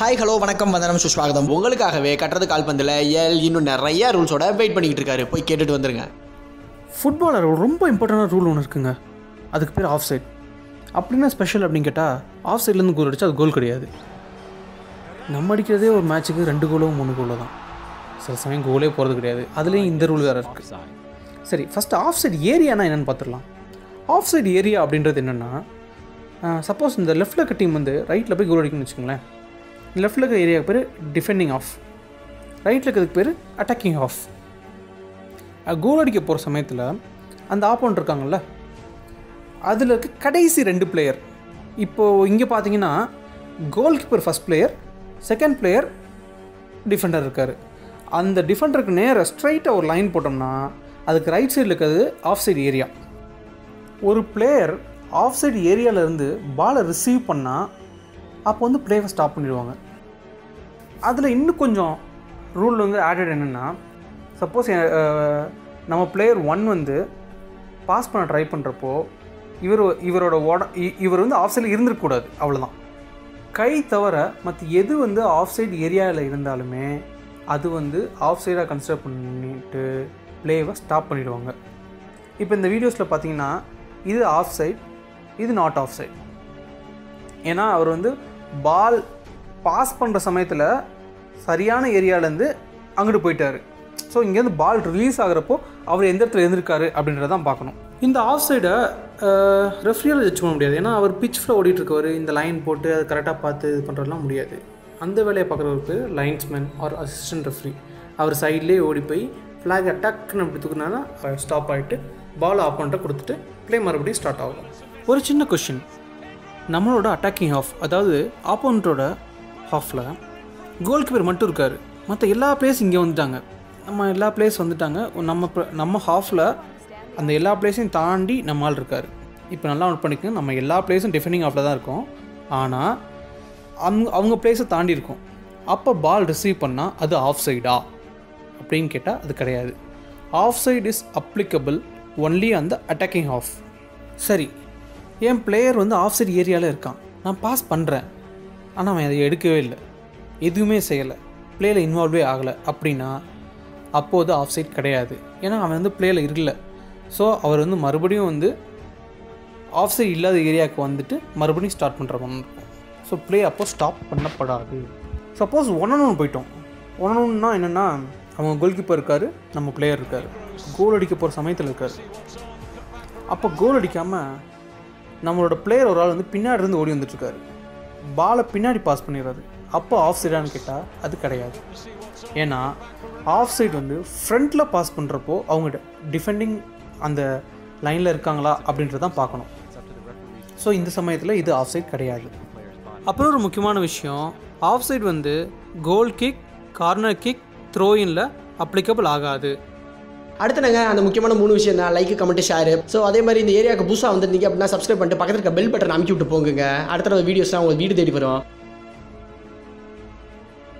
Hi hello வணக்கம். வந்தனம் சுஸ்வாகதம். உங்களுக்காகவே கட்டுறது கால்பந்தில் எல் இன்னும் நிறைய ரூல்ஸோட வெயிட் பண்ணிக்கிட்டு இருக்காரு. போய் கேட்டுட்டு வந்துருங்க. ஃபுட்பாலர் ரொம்ப இம்பார்ட்டண்டான ரூல் ஒன்று இருக்குங்க. அதுக்கு பேர் ஆஃப் சைட் அப்படின்னா ஸ்பெஷல் அப்படின்னு கேட்டால் ஆஃப் சைட்லேருந்து கோல் அடிச்சா அது கோல் கிடையாது. நம்ம அடிக்கிறதே ஒரு மேட்ச்சுக்கு ரெண்டு கோலோ மூணு கோலோ தான். சில சமயம் கோலே போகிறது கிடையாது. அதுலேயும் இந்த ரூல் வேறு இருக்குது சரி ஃபஸ்ட்டு ஆஃப் சைட் ஏரியானா என்னென்னு பார்த்துடலாம் ஆஃப் சைட் ஏரியா அப்படின்றது என்னென்னா சப்போஸ் இந்த லெஃப்ட்டில் இருக்க டீம் வந்து ரைட்டில் போய் கோல் அடிக்கணும்னு வச்சுக்கோங்களேன். லெஃப்ட்டில் இருக்கிற ஏரியாவுக்கு பேர் டிஃபெண்டிங் ஆஃப் ரைட்டில் இருக்கிறதுக்கு பேர் அட்டாக்கிங் ஆஃப் கோல் அடிக்க போகிற சமயத்தில் அந்த ஆப்போன் இருக்காங்கல்ல அதில் இருக்க கடைசி ரெண்டு பிளேயர் இப்போது இங்கே பார்த்தீங்கன்னா goalkeeper first player second player defender இருக்கார். அந்த டிஃபெண்டருக்கு நேராக ஸ்ட்ரைட்டாக ஒரு லைன் போட்டோம்னா அதுக்கு ரைட் சைடில் இருக்கிறது ஆஃப் சைடு ஏரியா ஒரு பிளேயர் ஆஃப் சைடு ஏரியாவிலேருந்து பாலை ரிசீவ் பண்ணால் அப்போ வந்து ப்ளேவை ஸ்டாப் பண்ணிடுவாங்க. அதில் இன்னும் கொஞ்சம் ரூல் வந்து ஆடட் என்னென்னா சப்போஸ் நம்ம பிளேயர் ஒன் வந்து பாஸ் பண்ண ட்ரை பண்ணுறப்போ இவர் இவரோட ஓட இ- இவர் வந்து ஆஃப் சைடில் இருந்துருக்கக்கூடாது அவ்வளோதான் கை தவிர மற்ற எது வந்து ஆஃப் சைடு ஏரியாவில் இருந்தாலுமே அது வந்து ஆஃப் சைடாக கன்சிடர் பண்ணிட்டு பிளேவை ஸ்டாப் பண்ணிடுவாங்க. இப்போ இந்த வீடியோஸில் பார்த்தீங்கன்னா இது ஆஃப் சைட் இது நாட் ஆஃப் சைட் ஏன்னா அவர் வந்து பால் பாஸ் பண்ணுற சமயத்தில் சரியான ஏரியாவிலேருந்து அங்கிட்டு போயிட்டாரு. ஸோ இங்கேருந்து பால் ரிலீஸ் ஆகுறப்போ அவர் எந்த இடத்துல இருந்திருக்காரு அப்படின்றத தான் பார்க்கணும். இந்த ஆஃப் சைடை ரெஃப்ரியால் ஜட்ஜ் பண்ண முடியாது. ஏன்னா அவர் பிச் ஃபில் ஓடிட்டு இருக்கவர் இந்த லைன் போட்டு அது கரெக்டாக பார்த்து இது பண்ணுறதுலாம் முடியாது. அந்த வேலையை பார்க்குறவருக்கு லைன்ஸ்மேன் ஆர் அசிஸ்டன்ட் ரெஃப்ரி அவர் சைட்லேயே ஓடி போய் ஃப்ளாக் டக்குன்னு அப்படி தூக்குனா ஸ்டாப் ஆகிட்டு பால் ஆப்போன்ட்ட கொடுத்துட்டு ப்ளே மறுபடியும் ஸ்டார்ட் ஆகும். ஒரு சின்ன கொஷின் நம்மளோட அட்டாக்கிங் ஹாஃப் அதாவது ஆப்போனண்ட்டோட ஹாஃபில் கோல் கீப்பர் மட்டும் இருக்கார். மற்ற எல்லா பிளேஸ் இங்கே வந்துட்டாங்க. நம்ம எல்லா பிளேஸ் வந்துட்டாங்க. நம்ம நம்ம ஹாஃபில் அந்த எல்லா பிளேஸையும் தாண்டி நம்ம ஆள் இருக்கார். இப்போ நல்லா நோட் பண்ணிக்கோங்க. நம்ம எல்லா பிளேஸும் டிஃபெண்டிங் ஹாஃபில் தான் இருக்கோம். ஆனால் அவங்க அவங்க பிளேஸை தாண்டி இருக்கும். அப்போ பால் ரிசீவ் பண்ணால் அது ஆஃப் சைடா அப்படின்னு கேட்டால் அது கிடையாது. Off side is applicable only அந்த அட்டாக்கிங் ஆஃப் சரி என் பிளேயர் வந்து ஆஃப் சைடு ஏரியாவில் இருக்கான். நான் பாஸ் பண்ணுறேன் ஆனால் அவன் அதை எடுக்கவே இல்லை. எதுவுமே செய்யலை. பிளேயில் இன்வால்வே ஆகலை. அப்படின்னா அப்போது ஆஃப் சைட் கிடையாது. ஏன்னா அவன் வந்து பிளேயில் இருக்கல. ஸோ அவர் வந்து மறுபடியும் வந்து ஆஃப் சைட் இல்லாத ஏரியாவுக்கு வந்துட்டு மறுபடியும் ஸ்டார்ட் பண்ணுற மாதிரி இருக்கும். ஸோ ப்ளே அப்போ ஸ்டாப் பண்ணப்படாது. சப்போஸ் ஒன் ஒன் போயிட்டோம். ஒன் ஒன்னா என்னென்னா அவங்க கோல் கீப்பர் இருக்கார் நம்ம பிளேயர் இருக்கார். கோல் அடிக்க போகிற சமயத்தில் இருக்கார். அப்போ கோல் அடிக்காமல் நம்மளோட பிளேயர் ஒரு ஆள் வந்து பின்னாடி இருந்து ஓடி வந்துட்டுருக்காரு. பாலை பின்னாடி பாஸ் பண்ணிடுறாரு. அப்போ ஆஃப் சைடான்னு கேட்டால் அது கிடையாது. ஏன்னா ஆஃப் சைடு வந்து ஃப்ரண்ட்டில் பாஸ் பண்ணுறப்போ அவங்க டிஃபெண்டிங் அந்த லைனில் இருக்காங்களா அப்படின்றதான் பார்க்கணும். ஸோ இந்த சமயத்தில் இது ஆஃப் சைட் கிடையாது. அப்புறம் ஒரு முக்கியமான விஷயம் ஆஃப் சைடு வந்து கோல் கிக் கார்னர் கிக் த்ரோயினில் அப்ளிகபிள் ஆகாது. அடுத்து நாங்கள் அந்த முக்கியமான மூணு விஷயம் தான் லைக் கமெண்ட் ஷேர் ஸோ அதே மாதிரி இந்த ஏரியாவுக்கு புதுசாக வந்துருந்தீங்க அப்படின்னா சப்ஸ்கிரைப் பண்ணிட்டு பக்கத்தில் இருக்க பெல் பட்டன் அமைக்கி விட்டு போங்க அடுத்த வீடியோஸ்லாம் உங்களுக்கு வீடு தேடி வரும்.